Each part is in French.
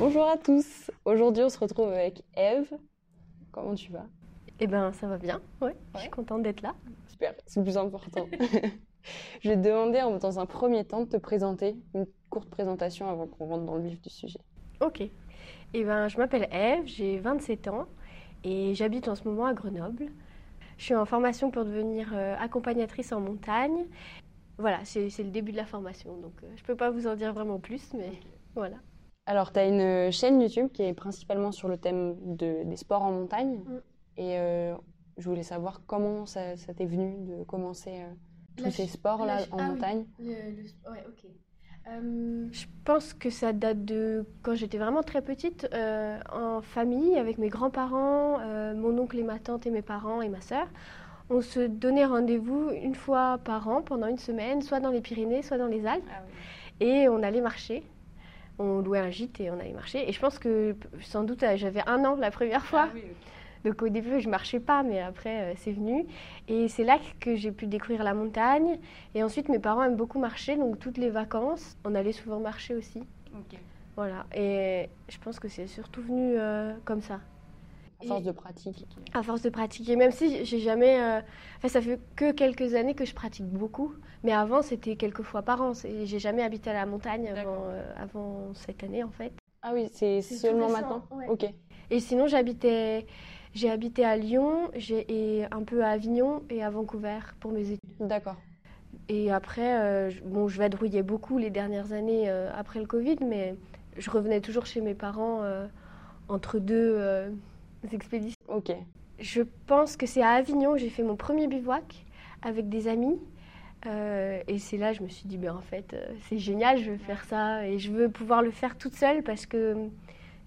Bonjour à tous. Aujourd'hui, on se retrouve avec Eve. Comment tu vas? Eh ben, ça va bien. Ouais, je suis contente d'être là. Super, c'est le plus important. je vais te demander dans un premier temps de te présenter, une courte présentation avant qu'on rentre dans le vif du sujet. Ok. Eh ben, je m'appelle Eve, j'ai 27 ans et j'habite en ce moment à Grenoble. Je suis en formation pour devenir euh, accompagnatrice en montagne. Voilà, c'est le début de la formation, donc euh, je ne peux pas vous en dire vraiment plus, mais voilà. Alors, tu as une chaîne YouTube qui est principalement sur le thème de, des sports en montagne. Mm. Et euh, je voulais savoir comment ça, t'est venu de commencer tous ces sports-là en ah montagne. Oui. Ouais, ok. Euh, je pense que ça date de quand j'étais vraiment très petite, euh, en famille, avec mes grands-parents, euh, mon oncle et ma tante et mes parents et ma sœur. On se donnait rendez-vous une fois par an pendant une semaine, soit dans les Pyrénées, soit dans les Alpes. Ah et on allait marcher. On louait un gîte et on allait marcher. Et je pense que sans doute j'avais un an la première fois. Ah donc au début, je marchais pas, mais après, euh, c'est venu. Et c'est là que j'ai pu découvrir la montagne. Et ensuite, mes parents aiment beaucoup marcher, donc toutes les vacances, on allait souvent marcher aussi. Voilà. Et je pense que c'est surtout venu euh, comme ça. À force de pratique. À force de pratiquer, même si j'ai jamais. Euh, enfin, ça fait que quelques années que je pratique beaucoup, mais avant c'était quelques fois par an. J'ai jamais habité à la montagne avant, avant, cette année en fait. Ah oui, c'est seulement maintenant. Ok. Et sinon j'habitais j'ai habité à Lyon et un peu à Avignon et à Vancouver pour mes études. D'accord. Et après, euh, bon, je vadrouillais beaucoup les dernières années euh, après le Covid, mais je revenais toujours chez mes parents euh, entre deux expéditions. Ok. Je pense que c'est à Avignon que j'ai fait mon premier bivouac avec des amis. et c'est là je me suis dit, ben, en fait, c'est génial, je veux faire ça et je veux pouvoir le faire toute seule parce que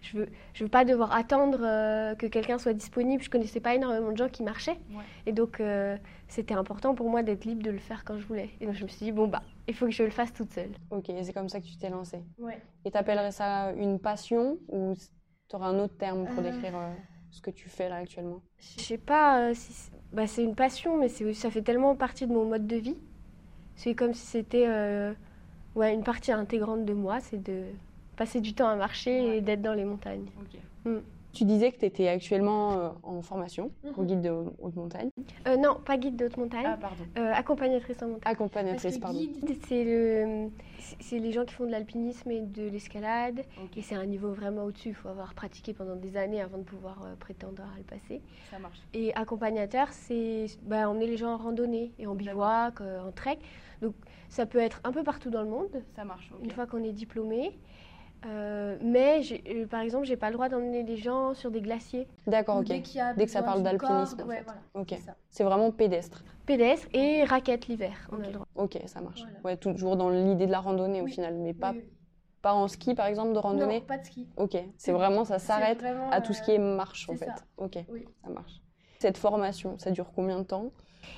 je veux, je veux pas devoir attendre euh, que quelqu'un soit disponible. Je connaissais pas énormément de gens qui marchaient. Et donc, euh, c'était important pour moi d'être libre de le faire quand je voulais. Et donc, je me suis dit, bon, bah, il faut que je le fasse toute seule. Ok, c'est comme ça que tu t'es lancée. Ouais. Et t'appellerais ça une passion ou tu aurais un autre terme pour euh. décrire ce que tu fais là actuellement Je sais pas si. Bah, c'est une passion, mais ça fait tellement partie de mon mode de vie. C'est comme si c'était ouais, une partie intégrante de moi. C'est de passer du temps à marcher et d'être dans les montagnes. Mm. Tu disais que tu étais actuellement euh, en formation pour mhm. guide de haute montagne euh, Non, pas guide de haute montagne. Ah, pardon. Euh, accompagnatrice en montagne. Accompagnatrice, pardon. Guide, c'est le, c'est les gens qui font de l'alpinisme et de l'escalade. Et c'est un niveau vraiment au-dessus. Il faut avoir pratiqué pendant des années avant de pouvoir prétendre à le passer. Ça marche. Et accompagnateur, c'est bah, emmener les gens en randonnée et en bivouac, en trek. Donc ça peut être un peu partout dans le monde. Ça marche. Une fois qu'on est diplômé. Euh, mais euh, par exemple, j'ai pas le droit d'emmener les gens sur des glaciers. D'accord, ok. Dès, que ça parle d'alpinisme. Ok. C'est vraiment pédestre. Pédestre et raquette l'hiver. Ok, ça marche. Ouais, toujours dans l'idée de la randonnée au final, mais pas, pas en ski par exemple de randonnée. Non, pas de ski. Ok, c'est vraiment ça s'arrête à tout ce qui est marche en fait. Ça. Ok, ça marche. Cette formation, ça dure combien de temps?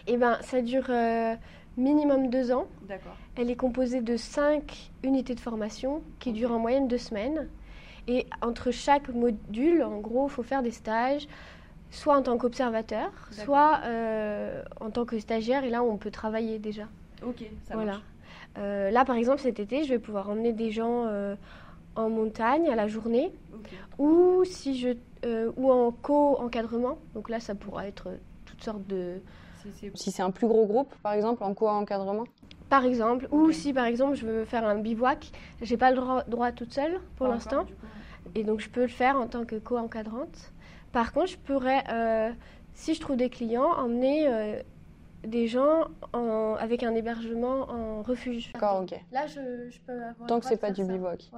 Eh ben, ça dure euh, minimum deux ans. D'accord. Elle est composée de cinq unités de formation qui durent en moyenne deux semaines. Et entre chaque module, en gros, il faut faire des stages, soit en tant qu'observateur, soit euh, en tant que stagiaire. Et là, on peut travailler déjà. Ok, ça voilà. Marche. Euh, là, par exemple, cet été, je vais pouvoir emmener des gens euh, en montagne à la journée, ou si je, ou en co-encadrement. Donc là, ça pourra être toutes sortes de si c'est un plus gros groupe, par exemple, en co-encadrement? Par exemple, ou si par exemple je veux faire un bivouac, j'ai pas le droit, droit toute seule pour l'instant, et donc je peux le faire en tant que co-encadrante. Par contre, je pourrais, euh, si je trouve des clients, emmener euh, des gens avec un hébergement en refuge. D'accord, ok. Là, je, je peux avoir. Tant que c'est pas du bivouac.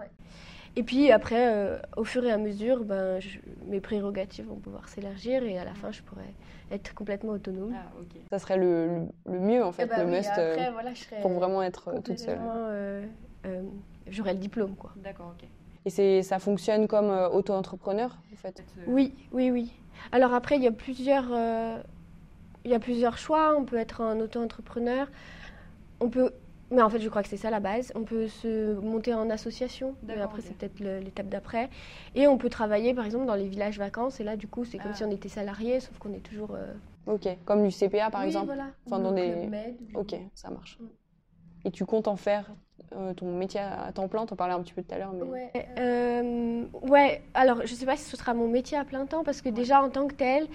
Et puis après, euh, au fur et à mesure, ben, mes prérogatives vont pouvoir s'élargir et à la fin, je pourrais être complètement autonome. Ah, Ça serait le, le, mieux en fait, eh ben le must euh, pour vraiment être euh, toute seule. J'aurais le diplôme, quoi. D'accord, ok. Et c'est, ça fonctionne comme auto-entrepreneur, en fait? Oui, oui, oui. Alors après, il y a plusieurs, il y a plusieurs choix. On peut être un auto-entrepreneur. On peut mais en fait, je crois que c'est ça la base. On peut se monter en association, mais après, c'est peut-être l'étape d'après. Et on peut travailler, par exemple, dans les villages vacances. Et là, du coup, c'est comme ah. si on était salarié, sauf qu'on est toujours. Euh, ok, comme du CPA, par exemple voilà. Enfin, dans des. ok, ça marche. Mm. Et tu comptes en faire euh, ton métier à temps plein, tu en parlais un petit peu tout à l'heure. Mais... Ouais. Euh, Ouais, alors je sais pas si ce sera mon métier à plein temps parce que déjà en tant que tel,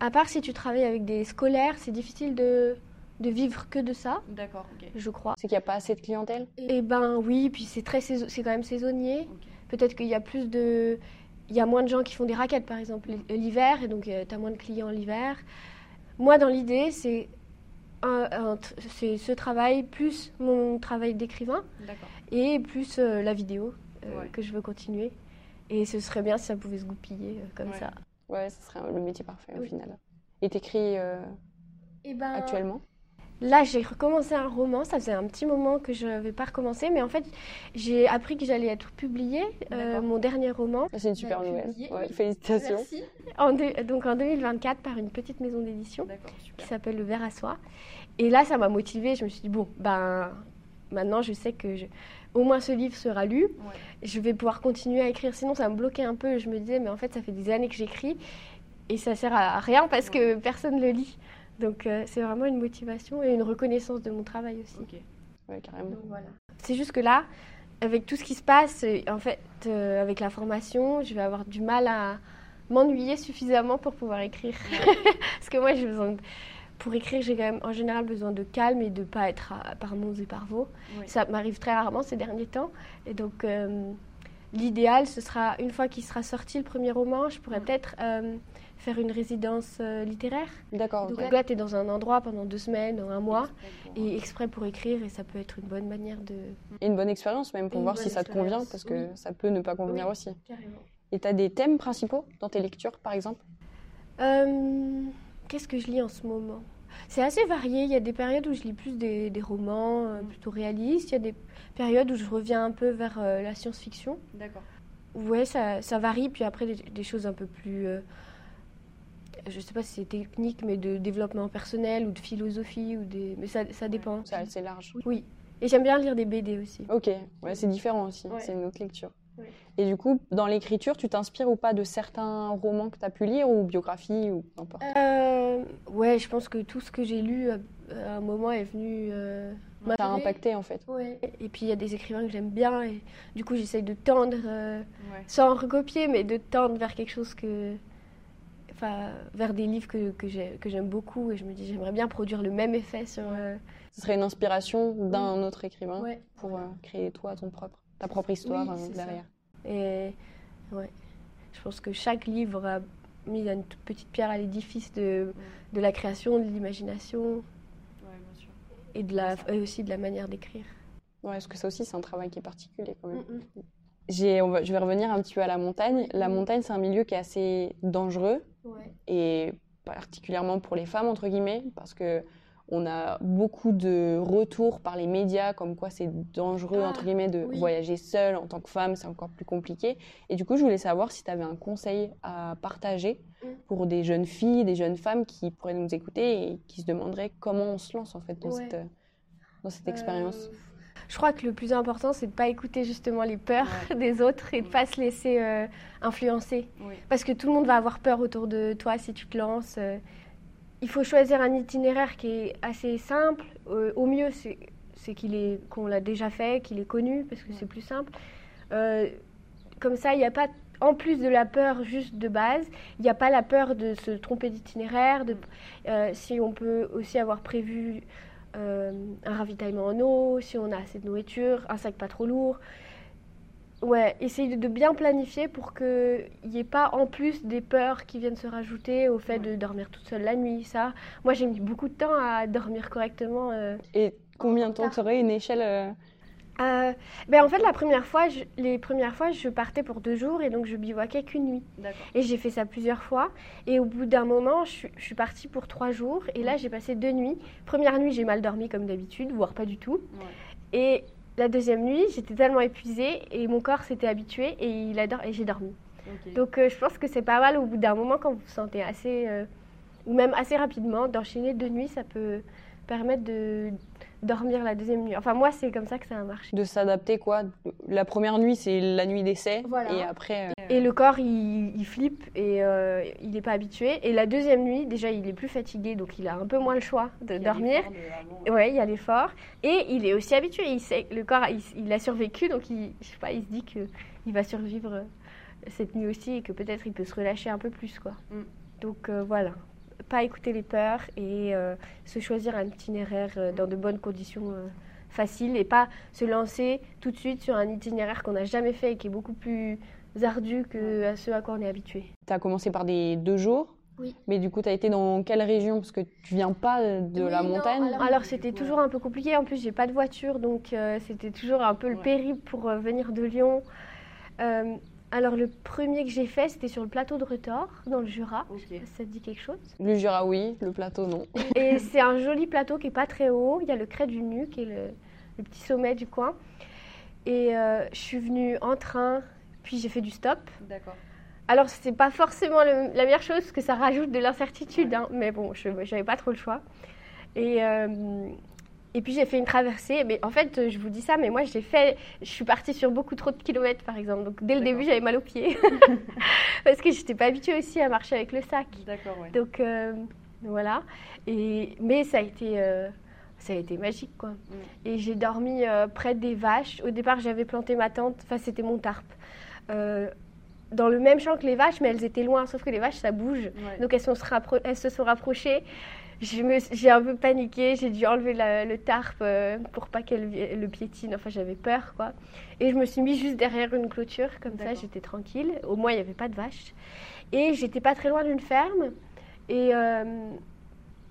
à part si tu travailles avec des scolaires, c'est difficile de, de vivre que de ça. D'accord, ok. Je crois. C'est qu'il n'y a pas assez de clientèle? Eh ben oui, puis c'est très c'est quand même saisonnier. Peut-être qu'il y a plus de il y a moins de gens qui font des raquettes par exemple l'hiver et donc euh, tu as moins de clients l'hiver. Moi dans l'idée, c'est c'est ce travail plus mon travail d'écrivain et plus euh, la vidéo euh, que je veux continuer. Et ce serait bien si ça pouvait se goupiller comme ça. Ouais, ce serait le métier parfait au final. Et t'écris eh ben, actuellement? Là, j'ai recommencé un roman. Ça faisait un petit moment que je n'avais pas recommencé, mais en fait, j'ai appris que j'allais être publié, euh, mon dernier roman. C'est une super nouvelle. félicitations. Merci. En donc en 2024 par une petite maison d'édition qui s'appelle Le Verre à Soie. Et là, ça m'a motivée. Je me suis dit bon, ben maintenant, je sais que au moins ce livre sera lu. Je vais pouvoir continuer à écrire. Sinon, ça me bloquait un peu. Je me disais mais en fait, ça fait des années que j'écris et ça sert à rien parce que personne ne le lit. Donc euh, c'est vraiment une motivation et une reconnaissance de mon travail aussi. Ok, carrément. voilà. C'est juste que là, avec tout ce qui se passe, euh, en fait, euh, avec la formation, je vais avoir du mal à m'ennuyer suffisamment pour pouvoir écrire. Parce que moi, j'ai besoin pour écrire, j'ai quand même en général besoin de calme et de pas être par mots et par mots. Ça m'arrive très rarement ces derniers temps. Et donc, l'idéal, ce sera, une fois qu'il sera sorti le premier roman, je pourrais peut-être faire une résidence euh, littéraire. D'accord. Donc là, tu es dans un endroit pendant deux semaines, un mois, et exprès pour écrire, et ça peut être une bonne manière de... Et une bonne expérience même, pour voir si ça te convient, parce que ça peut ne pas convenir aussi. Carrément. Et tu as des thèmes principaux dans tes lectures, par exemple? Euh, Qu'est-ce que je lis en ce moment? C'est assez varié. Il y a des périodes où je lis plus des, romans euh, plutôt réalistes. Il y a des périodes où je reviens un peu vers la science-fiction. D'accord. Ouais, ça, ça, varie. Puis après, des, choses un peu plus je ne sais pas si c'est technique, mais de développement personnel ou de philosophie, ou des... mais ça, ça dépend. c'est assez large. Oui. Et j'aime bien lire des BD aussi. Ok, ouais, c'est différent aussi, c'est une autre lecture. Et du coup, dans l'écriture, tu t'inspires ou pas de certains romans que tu as pu lire ou biographies ou n'importe euh, Ouais, je pense que tout ce que j'ai lu à un moment est venu. Euh, T'as impacté en fait. Ouais. Et puis il y a des écrivains que j'aime bien et du coup j'essaye de tendre, euh, sans recopier, mais de tendre vers quelque chose que, vers des livres que, que j'aime beaucoup et je me dis j'aimerais bien produire le même effet sur. Euh, Ce serait une inspiration d'un autre écrivain pour euh, créer toi ton propre, ta propre histoire euh, derrière. Et ouais, je pense que chaque livre a mis une toute petite pierre à l'édifice de, de la création, de l'imagination et, de la, et aussi de la manière d'écrire. Ouais, parce que ça aussi c'est un travail qui est particulier quand même. Mm, mm je vais revenir un petit peu à la montagne. La montagne, c'est un milieu qui est assez dangereux, et particulièrement pour les femmes, entre guillemets, parce que on a beaucoup de retours par les médias comme quoi c'est dangereux, ah, entre guillemets, de voyager seule en tant que femme, c'est encore plus compliqué. Et du coup, je voulais savoir si tu avais un conseil à partager mm. pour des jeunes filles, des jeunes femmes qui pourraient nous écouter et qui se demanderaient comment on se lance en fait dans cette, dans cette euh, expérience. Je crois que le plus important, c'est de ne pas écouter justement les peurs des autres et de ne pas se laisser euh, influencer. Parce que tout le monde va avoir peur autour de toi si tu te lances. Euh. il faut choisir un itinéraire qui est assez simple. Euh, au mieux, c'est qu'il est qu'on l'a déjà fait, qu'il est connu, parce que c'est plus simple. comme ça, il n'y a pas en plus de la peur juste de base, il n'y a pas la peur de se tromper d'itinéraire. si on peut aussi avoir prévu euh, un ravitaillement en eau, si on a assez de nourriture, un sac pas trop lourd. Ouais, essayer de bien planifier pour qu'il n'y ait pas en plus des peurs qui viennent se rajouter au fait de dormir toute seule la nuit. Ça, moi j'ai mis beaucoup de temps à dormir correctement. Euh, Et combien de temps tu aurais une échelle euh, ben en fait, la première fois, les premières fois, je partais pour deux jours et donc je bivouaquais qu'une nuit. Et j'ai fait ça plusieurs fois. Et au bout d'un moment, je, suis partie pour trois jours. Et là, j'ai passé deux nuits. Première nuit, j'ai mal dormi comme d'habitude, voire pas du tout. Et la deuxième nuit, j'étais tellement épuisée et mon corps s'était habitué et, il et j'ai dormi. Donc euh, je pense que c'est pas mal au bout d'un moment quand vous vous sentez assez, euh, ou même assez rapidement, d'enchaîner deux nuits, ça peut permettre de dormir la deuxième nuit. Enfin, moi, c'est comme ça que ça a marché. De s'adapter, quoi. La première nuit, c'est la nuit d'essai. Et après. Euh, et le corps, il, flippe et euh, il n'est pas habitué. Et la deuxième nuit, déjà, il est plus fatigué, donc il a un peu moins le choix de dormir. Ouais, il y a l'effort. Et il est aussi habitué. Il sait, le corps, il, a survécu, donc il, je sais pas, il se dit qu'il va survivre cette nuit aussi et que peut-être il peut se relâcher un peu plus. Quoi. Mm. Donc voilà, pas écouter les peurs et se choisir un itinéraire dans de bonnes conditions faciles et pas se lancer tout de suite sur un itinéraire qu'on n'a jamais fait et qui est beaucoup plus ardu que à ce à quoi on est habitué. Tu as commencé par des deux jours oui. Mais du coup, tu as été dans quelle région? Parce que tu viens pas de la montagne. alors, c'était toujours un peu compliqué. En plus, j'ai pas de voiture, donc euh, c'était toujours un peu le périple pour euh, venir de Lyon. Euh, alors, le premier que j'ai fait, c'était sur le plateau de Retors, dans le Jura. Ça te dit quelque chose? Le Jura, oui. Le plateau, non. Et c'est un joli plateau qui est pas très haut. Il y a le Crêt du Nu, qui est le, le petit sommet du coin. Et je suis venue en train, puis j'ai fait du stop. D'accord. Alors, ce n'est pas forcément la meilleure chose, parce que ça rajoute de l'incertitude, hein. mais bon, je n'avais pas trop le choix. Et, euh, et puis, j'ai fait une traversée. Mais en fait, je vous dis ça, mais moi, j'ai fait, je suis partie sur beaucoup trop de kilomètres, par exemple. Donc, dès le début, j'avais mal aux pieds, parce que je n'étais pas habituée aussi à marcher avec le sac. D'accord, ouais. Donc, euh, voilà. Et, mais ça a été... Euh, ça a été magique, quoi. Mm. Et j'ai dormi près des vaches. Au départ, j'avais planté ma tente. Enfin, c'était mon tarp dans le même champ que les vaches, mais elles étaient loin, sauf que les vaches, ça bouge. Donc elles, sont se elles se sont rapprochées. J'ai un peu paniqué, j'ai dû enlever le tarp euh, pour pas qu'elle le piétine. Enfin, j'avais peur, quoi. Et je me suis mis juste derrière une clôture, comme ça, j'étais tranquille. Au moins, il n'y avait pas de vaches. Et j'étais pas très loin d'une ferme. Et euh,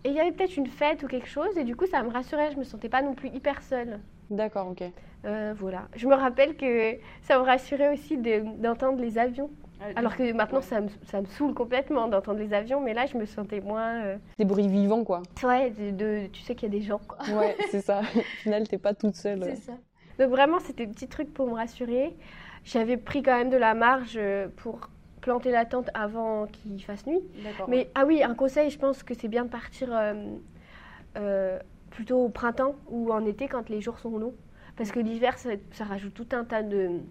il y avait peut-être une fête ou quelque chose. Et du coup, ça me rassurait. Je me sentais pas non plus hyper seule. D'accord, ok. Euh, voilà. Je me rappelle que ça me rassurait aussi d'entendre les avions. Alors que maintenant, ça, me, ça, me, saoule complètement d'entendre les avions, mais là, je me sentais moins. Euh, des bruits vivants, quoi. Ouais, de, tu sais qu'il y a des gens, quoi. Ouais, c'est ça. Au final, t'es pas toute seule. C'est ça. Donc, vraiment, c'était des petits trucs pour me rassurer. J'avais pris quand même de la marge euh, pour planter la tente avant qu'il fasse nuit. Mais, ah oui, un conseil, je pense que c'est bien de partir plutôt au printemps ou en été quand les jours sont longs. Parce que l'hiver, ça, rajoute tout un tas de,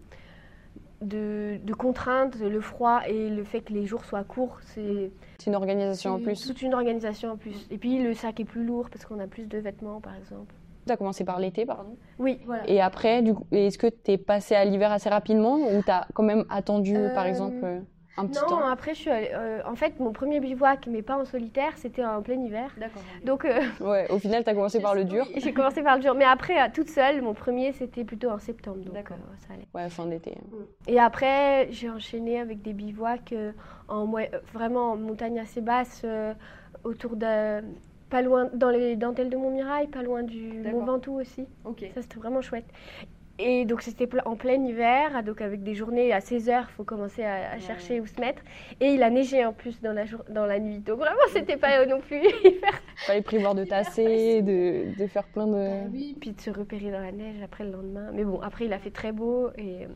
de, contraintes, le froid et le fait que les jours soient courts. C'est une organisation en plus. Toute une organisation en plus. Et puis le sac est plus lourd parce qu'on a plus de vêtements, par exemple. Tu as commencé par l'été, pardon? Oui. Et après, est-ce que tu es passé à l'hiver assez rapidement ou tu as quand même attendu, par euh, non, après, je suis euh, en fait, mon premier bivouac, mais pas en solitaire, c'était en plein hiver. D'accord. Donc, euh, ouais, au final, tu as commencé par le dur. J'ai commencé par le dur. Mais après, toute seule, mon premier, c'était plutôt en septembre. D'accord. Euh, ça allait. Ouais, fin d'été. Et après, j'ai enchaîné avec des bivouacs en, vraiment en montagne assez basse, autour de. Pas loin, dans les dentelles de Montmirail, pas loin du Mont Ventoux aussi. Ok. Ça, c'était vraiment chouette. Et donc c'était en plein hiver, donc avec des journées à 16 heures, il faut commencer à, chercher où se mettre. Et il a neigé en plus dans la, dans la nuit, donc vraiment c'était pas non plus hyper. Il fallait prévoir de tasser, de, de, faire plein de. Bah oui, puis de se repérer dans la neige après le lendemain. Mais bon, après il a fait très beau et,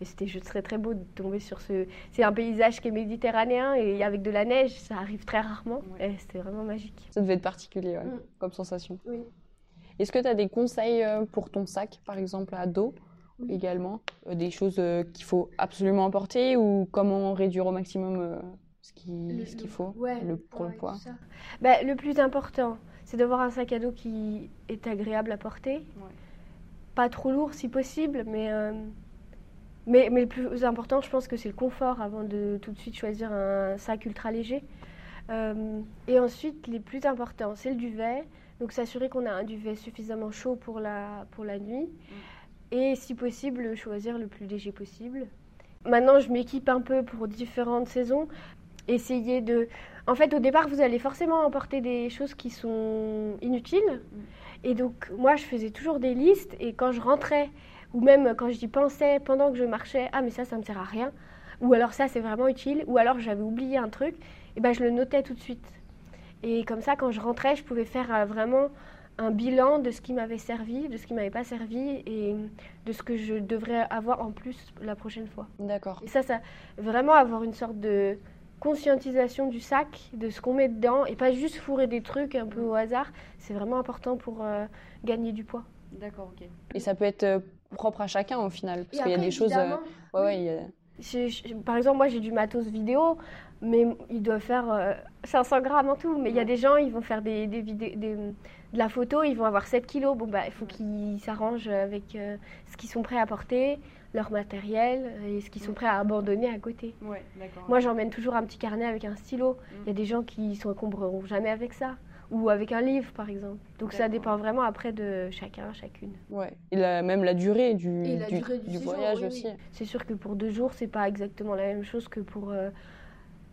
et c'était juste très très beau de tomber sur ce. C'est un paysage qui est méditerranéen et avec de la neige, ça arrive très rarement. Et c'était vraiment magique. Ça devait être particulier mm. comme sensation. Oui. Est-ce que tu as des conseils euh, pour ton sac, par exemple, à dos également euh, Des choses euh, qu'il faut absolument emporter ou comment réduire au maximum ce qu'il faut le, pour le poids? bah, Le plus important, c'est d'avoir un sac à dos qui est agréable à porter. Pas trop lourd si possible, mais, mais, mais, le plus important, je pense que c'est le confort avant de tout de suite choisir un sac ultra léger. et ensuite, les plus importants, c'est le duvet, donc s'assurer qu'on a un duvet suffisamment chaud pour la, pour la nuit. Et si possible, choisir le plus léger possible. Maintenant, je m'équipe un peu pour différentes saisons. Essayer de... En fait, au départ, vous allez forcément emporter des choses qui sont inutiles. Et donc, moi, je faisais toujours des listes. Et quand je rentrais, ou même quand j'y pensais pendant que je marchais, ah, mais ça, ça ne me sert à rien. Ou alors, ça, c'est vraiment utile. Ou alors, j'avais oublié un truc. Et ben, je le notais tout de suite. Et comme ça, quand je rentrais, je pouvais faire euh, vraiment un bilan de ce qui m'avait servi, de ce qui m'avait pas servi et de ce que je devrais avoir en plus la prochaine fois. D'accord. Et ça, ça vraiment avoir une sorte de conscientisation du sac, de ce qu'on met dedans et pas juste fourrer des trucs un peu au hasard. C'est vraiment important pour euh, gagner du poids. D'accord, ok. Et ça peut être euh, propre à chacun au final, parce qu'il y a des choses. Ouais, ouais, par exemple, moi j'ai du matos vidéo, mais il doit faire 500 euh, grammes en tout. Mais il y a des gens, ils vont faire des, des, de la photo, ils vont avoir 7 kilos. Bon, bah, il faut qu'ils s'arrangent avec euh, ce qu'ils sont prêts à porter. leur matériel et ce qu'ils sont prêts à abandonner à côté. Moi, j'emmène toujours un petit carnet avec un stylo. Mm. Il y a des gens qui se encombreront jamais avec ça ou avec un livre par exemple. Donc ça dépend vraiment après de chacun, chacune. Ouais. Et même la durée du, du, voyage aussi. C'est sûr que pour deux jours, c'est pas exactement la même chose que pour euh,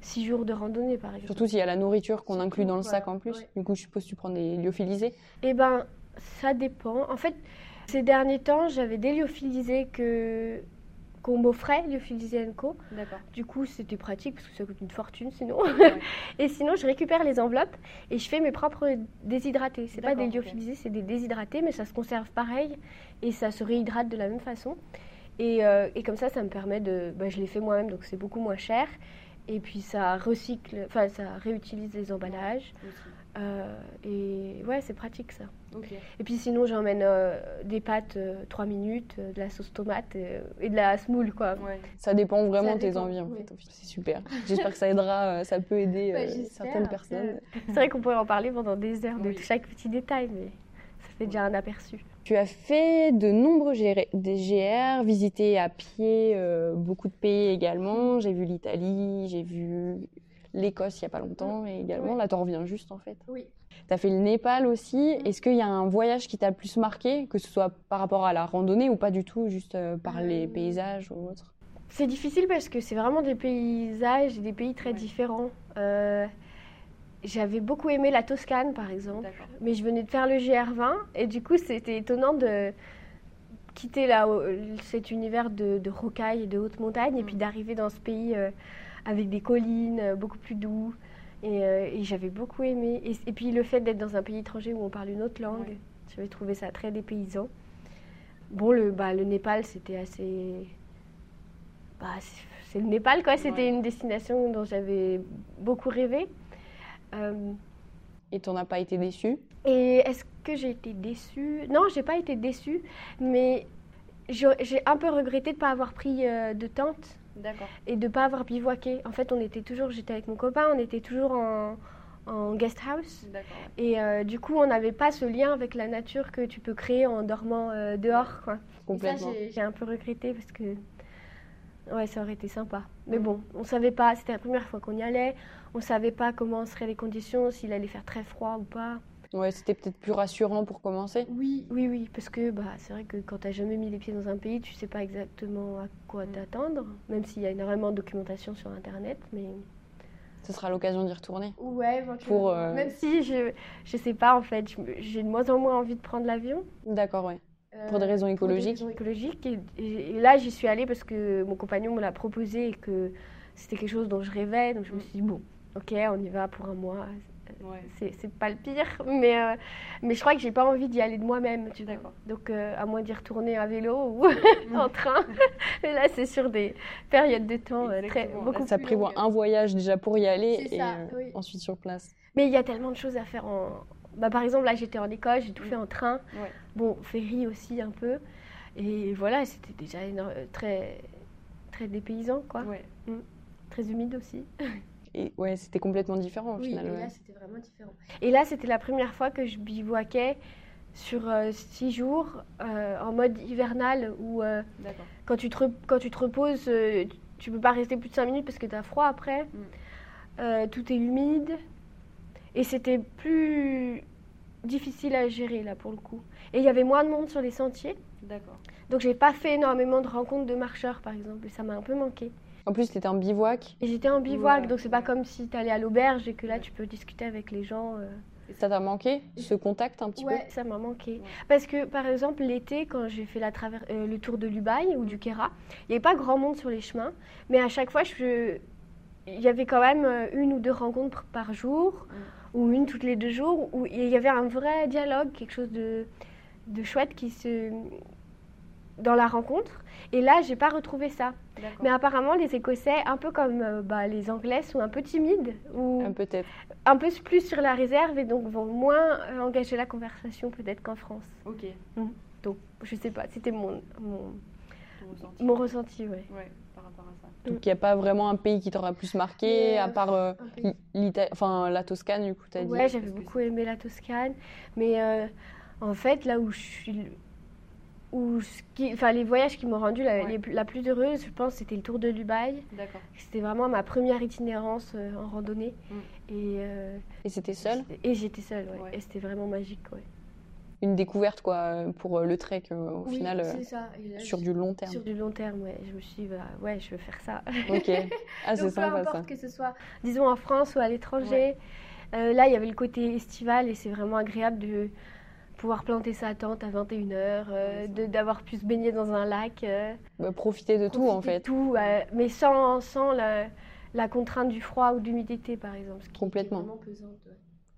six jours de randonnée par exemple. Surtout s'il y a la nourriture qu'on inclut dans le sac en plus. Du coup, je suppose que tu prends des lyophilisés. Eh ben, ça dépend. En fait, ces derniers temps, j'avais des lyophilisés que qu'on m'offrait, lyophilisé Co. Du coup, c'était pratique parce que ça coûte une fortune sinon. et sinon, je récupère les enveloppes et je fais mes propres déshydratés. C'est pas des lyophilisés, c'est des déshydratés, mais ça se conserve pareil et ça se réhydrate de la même façon. Et, euh, et comme ça, ça me permet de. Bah, je les fais moi-même, donc c'est beaucoup moins cher. Et puis ça recycle, enfin ça réutilise les emballages. Euh, et ouais, c'est pratique ça. Et puis sinon, j'emmène euh, des pâtes 3 euh, minutes, de la sauce tomate et de la semoule quoi. Ça dépend vraiment de tes envies en fait. C'est super. J'espère que ça aidera, ça peut aider certaines personnes. C'est vrai qu'on pourrait en parler pendant des heures de chaque petit détail, mais ça fait déjà un aperçu. Tu as fait de nombreux GR, visité à pied beaucoup de pays également. J'ai vu l'Italie, j'ai vu l'Écosse il n'y a pas longtemps et également, là, tu reviens juste en fait. Oui. Tu as fait le Népal aussi. Est-ce qu'il y a un voyage qui t'a le plus marqué, que ce soit par rapport à la randonnée ou pas du tout, juste euh, par les euh, paysages ou autre? C'est difficile parce que c'est vraiment des paysages et des pays très différents. Euh, j'avais beaucoup aimé la Toscane par exemple, mais je venais de faire le GR20 et du coup c'était étonnant de quitter là, cet univers de, de rocailles et de hautes montagnes et puis mm. d'arriver dans ce pays avec des collines, euh, beaucoup plus doux. Euh, et, j'avais beaucoup aimé. Et, puis le fait d'être dans un pays étranger où on parle une autre langue, j'avais trouvé ça très dépaysant. Bon, le, bah, le Népal, c'était assez. Bah, c'est le Népal, quoi. C'était une destination dont j'avais beaucoup rêvé. Euh... Et tu n'as pas été déçue Et est-ce que j'ai été déçue? Non, j'ai pas été déçue, mais j'ai un peu regretté de ne pas avoir pris euh, de tente et de ne pas avoir bivouaqué. En fait, on était toujours, j'étais avec mon copain, on était toujours en, en guest house. Et euh, du coup, on n'avait pas ce lien avec la nature que tu peux créer en dormant euh, dehors. Quoi. Complètement. J'ai un peu regretté parce que ouais, ça aurait été sympa. Mais bon, on savait pas, c'était la première fois qu'on y allait, on savait pas comment seraient les conditions, s'il allait faire très froid ou pas. Ouais, c'était peut-être plus rassurant pour commencer. Oui, oui, oui, parce que bah, c'est vrai que quand tu n'as jamais mis les pieds dans un pays, tu sais pas exactement à quoi mm. t'attendre, même s'il y a énormément de documentation sur Internet, mais... Ce sera l'occasion d'y retourner Ouais, pour, euh, même si je ne sais pas, en fait, j'ai de moins en moins envie de prendre l'avion. D'accord, ouais. pour des raisons écologiques Pour des raisons écologiques. Et, là, j'y suis allée parce que mon compagnon me l'a proposé et que c'était quelque chose dont je rêvais. Donc je me mm. suis dit, bon, ok, on y va pour un mois. C'est pas le pire, mais, euh, mais je crois que j'ai pas envie d'y aller de moi-même. Donc, euh, à moins d'y retourner à vélo ou en train. mais là, c'est sur des périodes de temps euh, très beaucoup Ça prévoit un voyage déjà pour y aller et ensuite sur place. Mais il y a tellement de choses à faire en. Bah, par exemple, là, j'étais en Écosse, j'ai tout fait en train. Bon, ferry aussi un peu. Et voilà, c'était déjà très, très dépaysant, quoi. Mm. Très humide aussi. et ouais, c'était complètement différent au oui, final. Et là, c'était vraiment différent. Et là, c'était la première fois que je bivouaquais sur euh, six jours euh, en mode hivernal où euh, quand, tu te quand tu te reposes, tu peux pas rester plus de cinq minutes parce que tu as froid après. Mm. tout est humide. Et c'était plus difficile à gérer là pour le coup. Et il y avait moins de monde sur les sentiers. D'accord. Donc j'ai pas fait énormément de rencontres de marcheurs par exemple. Et ça m'a un peu manqué. En plus, tu étais en bivouac. Et j'étais en bivouac, donc c'est pas comme si tu allais à l'auberge et que là tu peux discuter avec les gens. Euh. Ça t'a manqué ce contact un petit peu Ouais, ça m'a manqué. Parce que par exemple, l'été, quand j'ai fait la euh, le tour de Lubaï ou du Kera, il n'y avait pas grand monde sur les chemins, mais à chaque fois, je... il y avait quand même euh, une ou deux rencontres par jour, mm. ou une toutes les deux jours, où il y avait un vrai dialogue, quelque chose de, de chouette qui se dans la rencontre. Et là, j'ai pas retrouvé ça. Mais apparemment, les Écossais, un peu comme euh, bah, les Anglais, sont un peu timides ou peut-être un peu plus sur la réserve et donc vont moins euh, engager la conversation peut-être qu'en France. Ok. Mmh. Donc, je sais pas. C'était mon mon, ressenti. mon ressenti, ouais. ouais. par rapport à ça. Donc, il n'y a pas vraiment un pays qui t'aura plus marqué, à part euh, enfin, la Toscane, du coup, tu as dit. Ouais, j'avais beaucoup aimé la Toscane. Mais en fait, là où je suis où enfin, les voyages qui m'ont rendu la, la, plus heureuse, je pense, c'était le tour de Dubaï. C'était vraiment ma première itinérance euh, en randonnée. Mm. Et, euh, et c'était seule Et j'étais seule, ouais. Et c'était vraiment magique, ouais. Une découverte, quoi, pour le trek, au oui, final, ça. sur du long terme. Sur du long terme, ouais. Je me suis dit, bah, ouais, je veux faire ça. Ok. Ah, c'est sympa, importe que ce soit, disons, en France ou à l'étranger. Euh, là, il y avait le côté estival et c'est vraiment agréable de pouvoir planter sa tente à 21h, euh, d'avoir pu se baigner dans un lac. Euh, bah, profiter de tout en fait. tout, euh, mais sans, sans la, la, contrainte du froid ou de l'humidité par exemple. Complètement.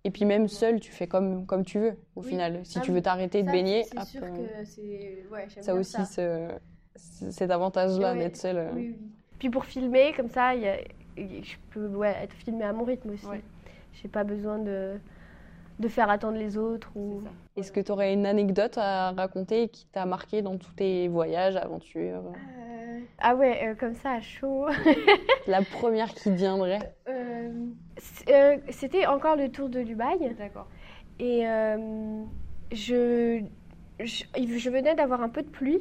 Et puis même seul, tu fais comme, comme tu veux au final. Si ah tu veux t'arrêter de baigner, c'est sûr que c'est... Ouais, ça aussi Ce, cet avantage-là d'être seul. Oui, Puis pour filmer, comme ça, y a, je peux ouais, être filmé à mon rythme aussi. J'ai pas besoin de de faire attendre les autres. Ou... Est-ce que tu aurais une anecdote à raconter qui t'a marqué dans tous tes voyages, aventures? Euh, Ah ouais, euh, comme ça, à chaud. La première qui viendrait euh, C'était encore le tour de Dubaï. D'accord. Et je, je, je, venais d'avoir un peu de pluie,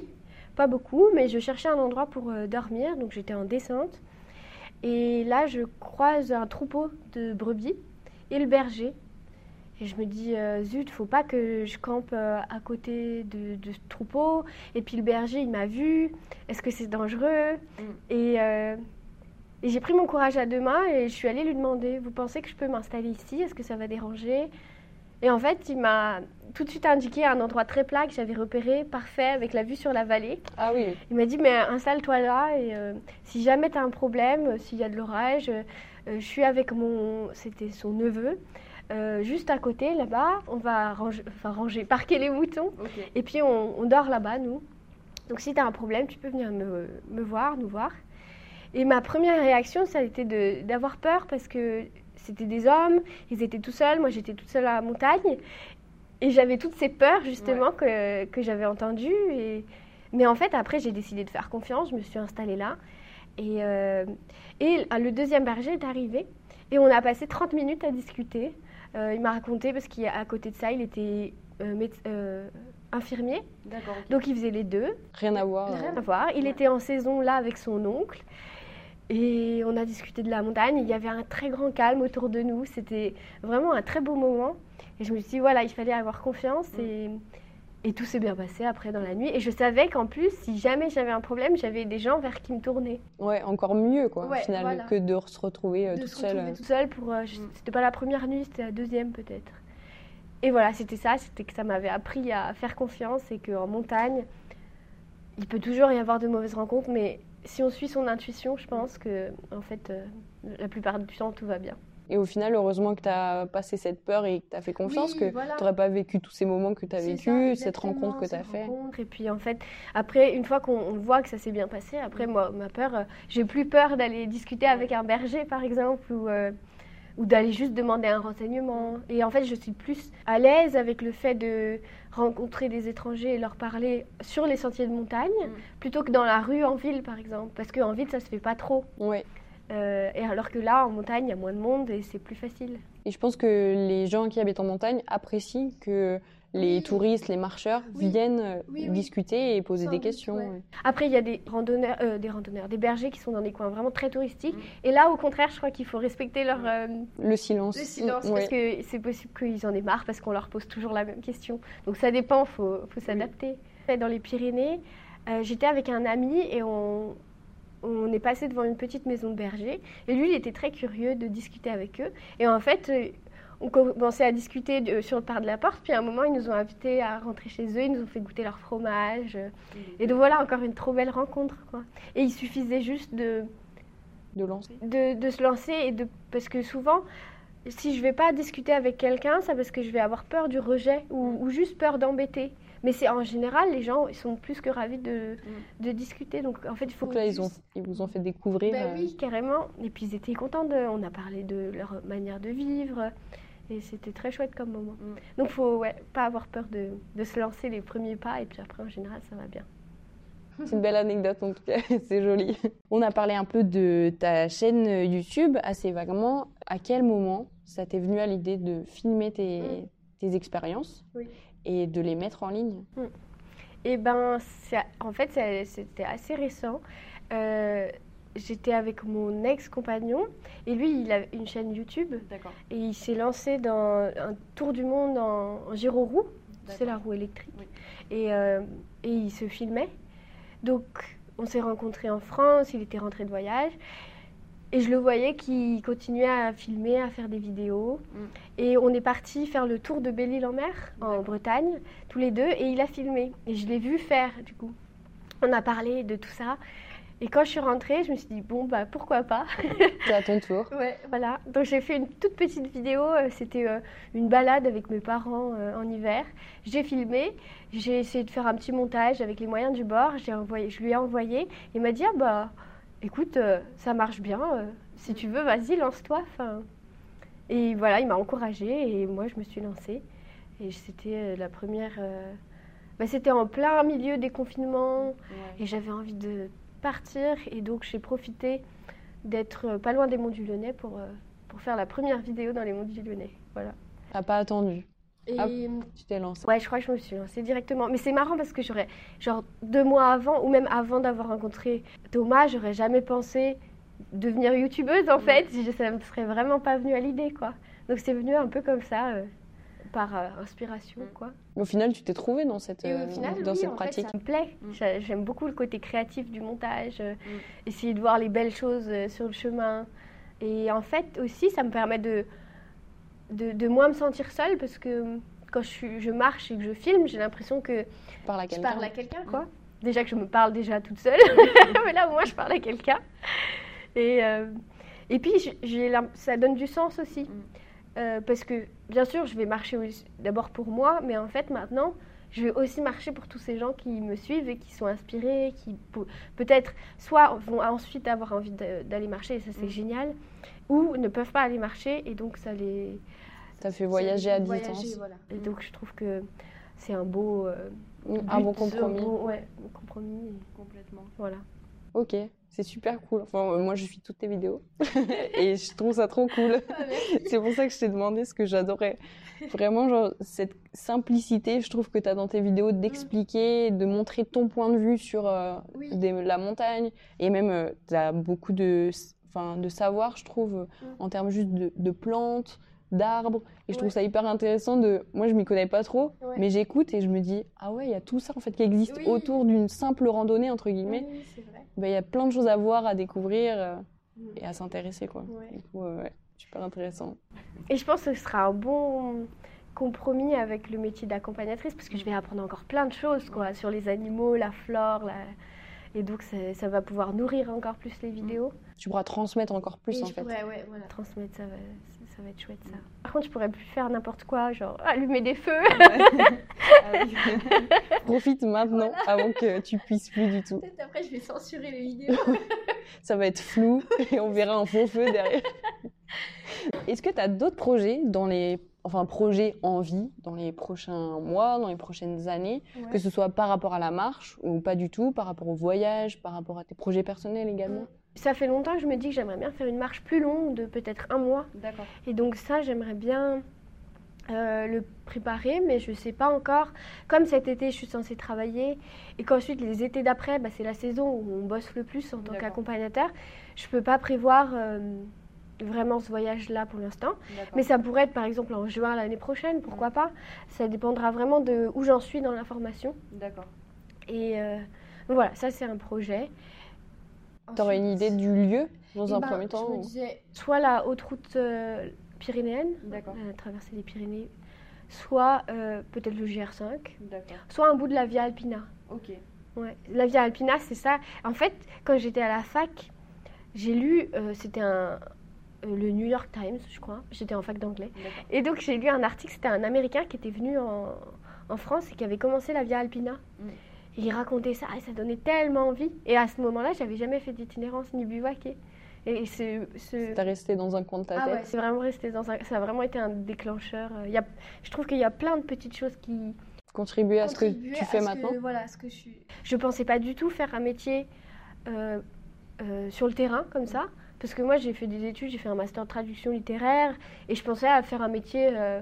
pas beaucoup, mais je cherchais un endroit pour dormir, donc j'étais en descente. Et là, je croise un troupeau de brebis et le berger et je me dis, euh, zut, faut pas que je campe euh, à côté de, ce troupeau. Et puis le berger, il m'a vu. Est-ce que c'est dangereux mm. euh, Et, j'ai pris mon courage à deux mains et je suis allée lui demander, vous pensez que je peux m'installer ici? Est-ce que ça va déranger? Et en fait, il m'a tout de suite indiqué un endroit très plat que j'avais repéré, parfait, avec la vue sur la vallée. Ah oui. Il m'a dit, mais installe-toi là et si jamais tu as un problème, s'il y a de l'orage, je suis avec mon... C'était son neveu. Euh, juste à côté, là-bas, on va ranger, enfin ranger, parquer les moutons. Et puis on, dort là-bas, nous. Donc si tu as un problème, tu peux venir me, me, voir, nous voir. Et ma première réaction, ça a été d'avoir peur parce que c'était des hommes, ils étaient tout seuls, moi j'étais toute seule à la montagne. Et j'avais toutes ces peurs justement que, que j'avais entendues. Et... Mais en fait, après, j'ai décidé de faire confiance, je me suis installée là. Et, euh, et le deuxième berger est arrivé. Et on a passé 30 minutes à discuter. Euh, il m'a raconté parce qu'à côté de ça, il était euh, euh, infirmier. Donc il faisait les deux. Rien à voir. Rien à voir. Il était en saison là avec son oncle. Et on a discuté de la montagne. Il y avait un très grand calme autour de nous. C'était vraiment un très beau moment. Et je me suis dit, voilà, il fallait avoir confiance. Mm. Et et tout s'est bien passé après dans la nuit. Et je savais qu'en plus, si jamais j'avais un problème, j'avais des gens vers qui me tourner. Ouais, encore mieux, quoi, au final, que de se retrouver euh, toute seule. Euh. toute seule pour. Euh. C'était pas la première nuit, c'était la deuxième peut-être. Et voilà, c'était ça, c'était que ça m'avait appris à faire confiance et qu'en montagne, il peut toujours y avoir de mauvaises rencontres, mais si on suit son intuition, je pense que, en fait, la plupart du temps, tout va bien. Et au final, heureusement que tu as passé cette peur et que tu as fait confiance, que tu n'aurais pas vécu tous ces moments que tu as vécu, cette rencontre que tu as fait. Et puis en fait, après, une fois qu'on voit que ça s'est bien passé, après, moi, ma peur, euh, j'ai plus peur d'aller discuter avec un berger, par exemple, ou, euh, ou d'aller juste demander un renseignement. Et en fait, je suis plus à l'aise avec le fait de rencontrer des étrangers et leur parler sur les sentiers de montagne, mm. plutôt que dans la rue en ville, par exemple. Parce qu'en ville, ça se fait pas trop. Oui. Euh, et alors que là, en montagne, il y a moins de monde et c'est plus facile. Et je pense que les gens qui habitent en montagne apprécient que les touristes, les marcheurs viennent euh, discuter et poser des questions. Après, il y a des randonneurs, euh, des randonneurs, des bergers qui sont dans des coins vraiment très touristiques. Mm. Et là, au contraire, je crois qu'il faut respecter leur le silence. Le silence, parce que c'est possible qu'ils en aient marre parce qu'on leur pose toujours la même question. Donc ça dépend, faut, faut s'adapter. Dans les Pyrénées, j'étais avec un ami et on, on est passé devant une petite maison de berger. Et lui, il était très curieux de discuter avec eux. Et en fait, euh, on commençait à discuter sur le pas de la porte. Puis à un moment, ils nous ont invités à rentrer chez eux. Ils nous ont fait goûter leur fromage. Mmh. Et donc voilà, encore une trop belle rencontre. Quoi. Et il suffisait juste de... De lancer. De, se lancer. Et de, parce que souvent, si je vais pas discuter avec quelqu'un, c'est parce que je vais avoir peur du rejet ou, ou juste peur d'embêter. Mais c'est en général, les gens ils sont plus que ravis de, mm. de discuter. Donc en fait, il faut. que là, ils, ont, ils vous ont fait découvrir. Euh, Oui, carrément. Et puis ils étaient contents. De, on a parlé de leur manière de vivre. Et c'était très chouette comme moment. Mm. Donc il faut ouais, pas avoir peur de, de, se lancer les premiers pas. Et puis après, en général, ça va bien. C'est une belle anecdote en tout cas, c'est joli. On a parlé un peu de ta chaîne YouTube assez vaguement. À quel moment ça t'est venu à l'idée de filmer tes, mm. tes expériences? Oui et de les mettre en ligne. Hmm. Eh ben, en fait, c'était assez récent. Euh, j'étais avec mon ex-compagnon et lui, il a une chaîne YouTube. Et il s'est lancé dans un tour du monde en, en gyro-roue. C'est la roue électrique. Et, euh, et, il se filmait. Donc, on s'est rencontrés en France, il était rentré de voyage. Et je le voyais qui continuait à filmer, à faire des vidéos. Mm. Et on est parti faire le tour de Belle-Île-en-Mer, en Bretagne, tous les deux, et il a filmé. Et je l'ai vu faire, du coup. On a parlé de tout ça. Et quand je suis rentrée, je me suis dit, bon, bah pourquoi pas? C'est à ton tour. ouais, voilà. Donc j'ai fait une toute petite vidéo. Euh, c'était euh, une balade avec mes parents euh, en hiver. J'ai filmé. J'ai essayé de faire un petit montage avec les moyens du bord. Envoyé, je lui ai envoyé. Il m'a dit, ah bah écoute, euh, ça marche bien, euh, si tu veux, vas-y, lance-toi. Et voilà, il m'a encouragée et moi, je me suis lancée. Et c'était euh, la première. Bah, c'était en plein milieu des confinements et j'avais envie de partir. Et donc, j'ai profité d'être pas loin des Monts du Lyonnais pour, pour faire la première vidéo dans les Monts du Lyonnais. Voilà. T'as pas attendu et ah, tu t'es lancée Ouais, je crois que je me suis lancée directement. Mais c'est marrant parce que j'aurais, genre deux mois avant, ou même avant d'avoir rencontré Thomas, j'aurais jamais pensé devenir youtubeuse en fait. Ça me serait vraiment pas venu à l'idée quoi. Donc c'est venu un peu comme ça, euh, par euh, inspiration mm. quoi. Au final, tu t'es trouvée dans cette, euh, dans cette pratique Ça me plaît. Mm. J'aime beaucoup le côté créatif du montage, mm. essayer de voir les belles choses sur le chemin. Et en fait aussi, ça me permet de de, de, moins me sentir seule parce que quand je, je marche et que je filme, j'ai l'impression que je parle à quelqu'un. Parle à quelqu'un quoi. Déjà que je me parle déjà toute seule, mais là moi je parle à quelqu'un. Et, euh, et puis ça donne du sens aussi. Mm. Euh, parce que bien sûr, je vais marcher d'abord pour moi, mais en fait maintenant, je vais aussi marcher pour tous ces gens qui me suivent et qui sont inspirés, qui peut-être soit vont ensuite avoir envie d'aller marcher, et ça c'est mm. génial, ou ne peuvent pas aller marcher et donc ça les... Ça fait voyager à distance. Et donc je trouve que c'est un beau... Euh, un bon compromis. Un ouais, un compromis. Complètement. Voilà. Ok, c'est super cool. Enfin, euh, moi, je suis toutes tes vidéos et je trouve ça trop cool. Ah, c'est pour ça que je t'ai demandé ce que j'adorais. Vraiment, genre, cette simplicité, je trouve que tu as dans tes vidéos d'expliquer, de montrer ton point de vue sur euh, la montagne et même, tu as beaucoup de de savoir, je trouve, mm. en termes juste de, plantes, d'arbres. Et je trouve ça hyper intéressant de. Moi, je m'y connais pas trop, mais j'écoute et je me dis ah ouais, il y a tout ça en fait qui existe autour d'une simple randonnée entre guillemets. Ben, il y a plein de choses à voir, à découvrir euh, mm. et à s'intéresser quoi. Du coup, ouais, super intéressant. Et je pense que ce sera un bon compromis avec le métier d'accompagnatrice parce que je vais apprendre encore plein de choses quoi sur les animaux, la flore, la et donc, ça, va pouvoir nourrir encore plus les vidéos. Tu pourras transmettre encore plus, en fait. Ouais, ouais, voilà. Transmettre, ça va, ça, va être chouette, ça. Par contre, je pourrais plus faire n'importe quoi, genre allumer des feux. Ah Profite maintenant avant que tu puisses plus du tout. Peut-être après, je vais censurer les vidéos. ça va être flou et on verra un fond feu derrière. Est-ce que tu as d'autres projets dans les enfin projet en vie dans les prochains mois, dans les prochaines années, que ce soit par rapport à la marche ou pas du tout, par rapport au voyage, par rapport à tes projets personnels également Ça fait longtemps que je me dis que j'aimerais bien faire une marche plus longue, de peut-être un mois. D'accord. Et donc ça, j'aimerais bien euh, le préparer, mais je ne sais pas encore. Comme cet été, je suis censée travailler, et qu'ensuite les étés d'après, bah, c'est la saison où on bosse le plus en tant qu'accompagnateur, je ne peux pas prévoir... Euh, vraiment ce voyage-là pour l'instant. Mais ça pourrait être par exemple en juin l'année prochaine, pourquoi pas. Ça dépendra vraiment de où j'en suis dans la formation. D'accord. Et euh, voilà, ça c'est un projet. Tu aurais une idée du lieu dans un eh ben, premier temps Je me disais, soit la haute route euh, pyrénéenne, euh, traverser les Pyrénées, soit peut-être le GR5, soit un bout de la Via Alpina. Ok. Ouais. La Via Alpina, c'est ça. En fait, quand j'étais à la fac, j'ai lu, c'était un, le New York Times, je crois. J'étais en fac d'anglais. Et donc j'ai lu un article, c'était un Américain qui était venu en, en, France et qui avait commencé la Via Alpina. Mm. il racontait ça et ça donnait tellement envie. Et à ce moment-là, j'avais jamais fait d'itinérance ni bivouaqué. Et c'est. Ce... resté dans un coin de ta ah tête. Ouais, c'est vraiment resté dans un. Ça a vraiment été un déclencheur. Il y a... Je trouve qu'il y a plein de petites choses qui. Contribuent à ce que tu fais maintenant Voilà, ce que je suis. Je pensais pas du tout faire un métier euh, euh, sur le terrain comme ça. Parce que moi, j'ai fait des études, j'ai fait un master de traduction littéraire et je pensais à faire un métier euh,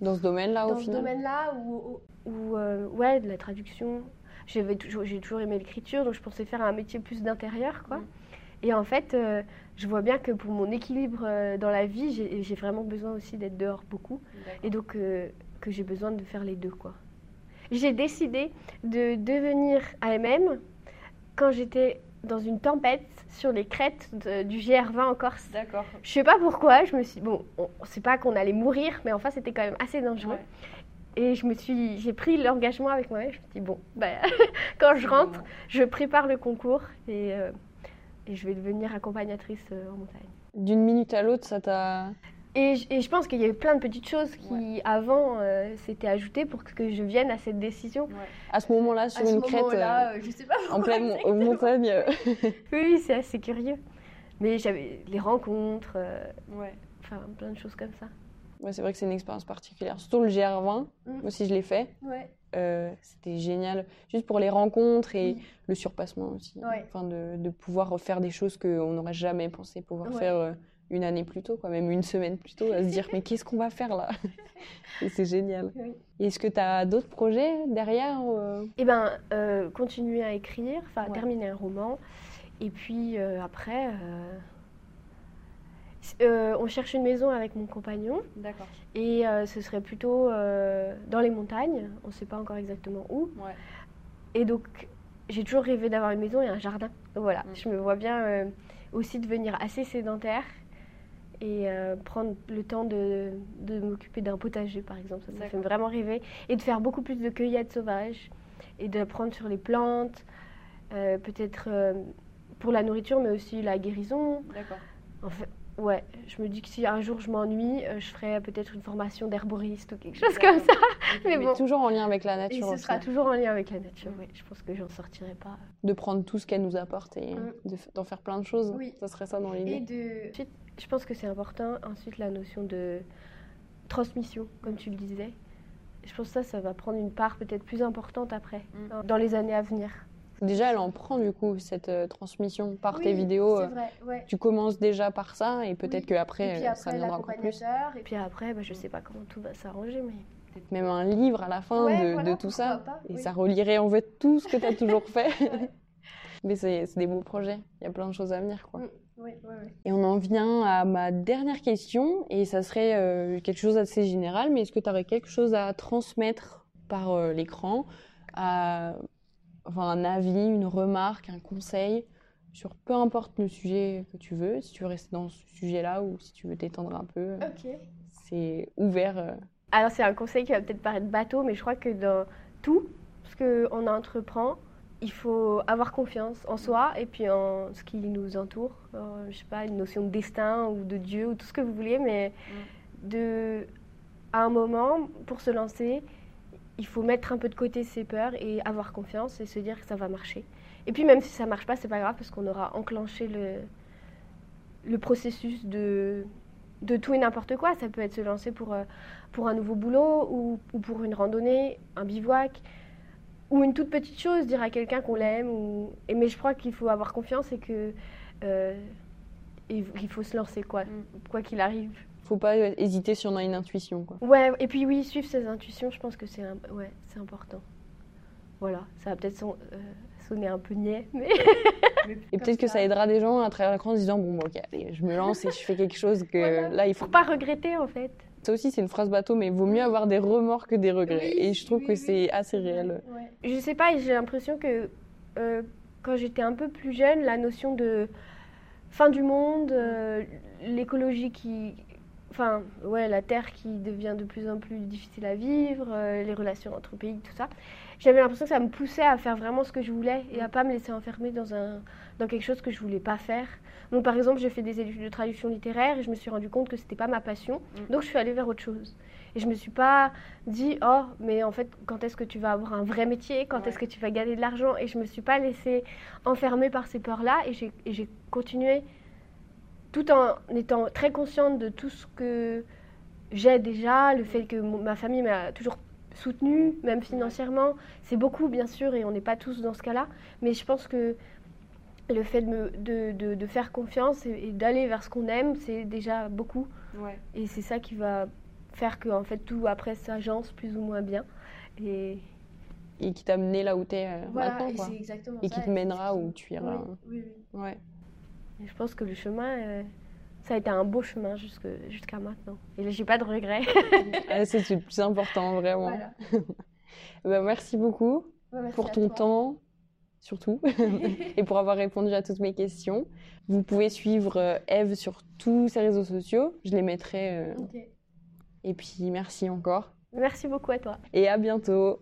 Dans ce domaine-là, au final Dans ce domaine-là, ou, euh, ouais, de la traduction. J'ai toujours, toujours aimé l'écriture, donc je pensais faire un métier plus d'intérieur, quoi. Mm. Et en fait, euh, je vois bien que pour mon équilibre euh, dans la vie, j'ai vraiment besoin aussi d'être dehors beaucoup. Et donc, que j'ai besoin de faire les deux, quoi. J'ai décidé de devenir AMM quand j'étais dans une tempête sur les crêtes du GR20 en Corse. D'accord. Je sais pas pourquoi, je me suis bon, on, sait pas qu'on allait mourir, mais enfin c'était quand même assez dangereux. Et je me suis, j'ai pris l'engagement avec moi. Je me suis dit bon, bah, quand je rentre, je prépare le concours et, euh, et je vais devenir accompagnatrice euh, en montagne. D'une minute à l'autre, ça t'a et, je pense qu'il y a eu plein de petites choses qui, avant, euh, s'étaient ajoutées pour que je vienne à cette décision. À ce moment-là, sur une crête, euh, je sais pas en pleine montagne. oui, c'est assez curieux. Mais j'avais les rencontres, euh, enfin plein de choses comme ça. Ouais, c'est vrai que c'est une expérience particulière. Surtout le GR20, mm. moi aussi je l'ai fait. C'était génial, juste pour les rencontres et le surpassement aussi. Enfin, de, de, pouvoir faire des choses qu'on n'aurait jamais pensé pouvoir faire une année plus tôt, quoi, même une semaine plus tôt, à se dire mais qu'est-ce qu'on va faire là Et c'est génial. Est-ce que tu as d'autres projets derrière euh Eh bien, euh, continuer à écrire, enfin terminer un roman. Et puis euh, après, on cherche une maison avec mon compagnon. D'accord. Et ce serait plutôt dans les montagnes, on ne sait pas encore exactement où. Et donc, j'ai toujours rêvé d'avoir une maison et un jardin. Donc voilà, mm. je me vois bien aussi devenir assez sédentaire et euh, prendre le temps de, de m'occuper d'un potager, par exemple. Ça, ça fait vraiment rêver. Et de faire beaucoup plus de cueillettes sauvages et d'apprendre sur les plantes, euh, peut-être euh, pour la nourriture, mais aussi la guérison. D'accord. En fait, ouais, je me dis que si un jour je m'ennuie, je ferai peut-être une formation d'herboriste ou quelque chose comme ça. mais, bon. toujours en lien avec la nature. Et ce sera toujours en lien avec la nature, oui. Je pense que j'en sortirai pas. De prendre tout ce qu'elle nous apporte et mm. d'en faire plein de choses. Oui. Ça serait ça dans l'idée. Et de je pense que c'est important. Ensuite, la notion de transmission, comme tu le disais. Je pense que ça, ça va prendre une part peut-être plus importante après, mm. dans les années à venir. Déjà, elle en prend du coup cette euh, transmission par tes vidéos. Euh, vrai, ouais. Tu commences déjà par ça et peut-être qu'après, euh, ça viendra encore plus. Et puis après, bah, je sais pas comment tout va s'arranger, mais peut-être même un livre à la fin de, tout ça. et ça relierait en fait tout ce que tu as toujours fait. mais c'est des beaux projets. Il y a plein de choses à venir. quoi. Mm. Et on en vient à ma dernière question, et ça serait euh, quelque chose d'assez général, mais est-ce que tu aurais quelque chose à transmettre par euh, l'écran, enfin, un avis, une remarque, un conseil sur peu importe le sujet que tu veux, si tu veux rester dans ce sujet-là ou si tu veux t'étendre un peu. C'est ouvert. Euh. Alors c'est un conseil qui va peut-être paraître bateau, mais je crois que dans tout ce qu'on entreprend, il faut avoir confiance en soi et puis en ce qui nous entoure. Je je sais pas, une notion de destin ou de Dieu ou tout ce que vous voulez, mais mm. de, à un moment, pour se lancer, il faut mettre un peu de côté ses peurs et avoir confiance et se dire que ça va marcher. Et puis même si ça marche pas, c'est pas grave parce qu'on aura enclenché le, le processus de, de tout et n'importe quoi. Ça peut être se lancer pour, euh, pour un nouveau boulot ou, ou pour une randonnée, un bivouac ou une toute petite chose, dire à quelqu'un qu'on l'aime. Ou... Mais je crois qu'il faut avoir confiance et que euh, il faut se lancer quoi, mm. quoi qu'il arrive. Faut pas hésiter si on a une intuition quoi. Ouais, et puis oui, suivre ses intuitions, je pense que c'est ouais, c'est important. Voilà, ça va peut-être euh, sonner un peu niais, mais. et peut-être que ça aidera des gens à travers l'écran en se disant bon, ok, allez, je me lance et je fais quelque chose que là il faut. Faut pas regretter en fait. Ça aussi, c'est une phrase bateau, mais il vaut mieux avoir des remords que des regrets. et je trouve que c'est assez réel. Je sais pas, j'ai l'impression que euh, quand j'étais un peu plus jeune, la notion de fin du monde, euh, l'écologie qui. Enfin, ouais, la Terre qui devient de plus en plus difficile à vivre, euh, les relations entre pays, tout ça. J'avais l'impression que ça me poussait à faire vraiment ce que je voulais et à pas me laisser enfermer dans, un, dans quelque chose que je voulais pas faire. Donc, par exemple, j'ai fait des études de traduction littéraire et je me suis rendu compte que c'était pas ma passion. Mm. Donc, je suis allée vers autre chose. Et je me suis pas dit, oh, mais en fait, quand est-ce que tu vas avoir un vrai métier? Quand est-ce que tu vas gagner de l'argent? Et je me suis pas laissée enfermer par ces peurs-là et j'ai continué tout en étant très consciente de tout ce que j'ai déjà, le fait que ma famille m'a toujours soutenue, même financièrement. C'est beaucoup, bien sûr, et on n'est pas tous dans ce cas-là. Mais je pense que le fait de, de, de, faire confiance et, d'aller vers ce qu'on aime, c'est déjà beaucoup. Et c'est ça qui va faire que en fait tout après s'agence plus ou moins bien. Et, et qui t'a mené là où tu es euh, maintenant. Quoi. Et, exactement et qui te mènera où tu iras. Oui, oui. Ouais. je pense que le chemin, euh, ça a été un beau chemin jusqu'à maintenant. Et j'ai pas de regrets. ah, c'est le plus important, vraiment. bah, merci beaucoup pour ton temps, surtout, et pour avoir répondu à toutes mes questions. Vous pouvez suivre euh, Eve sur tous ses réseaux sociaux. Je les mettrai. Et puis, merci encore. Merci beaucoup à toi. Et à bientôt.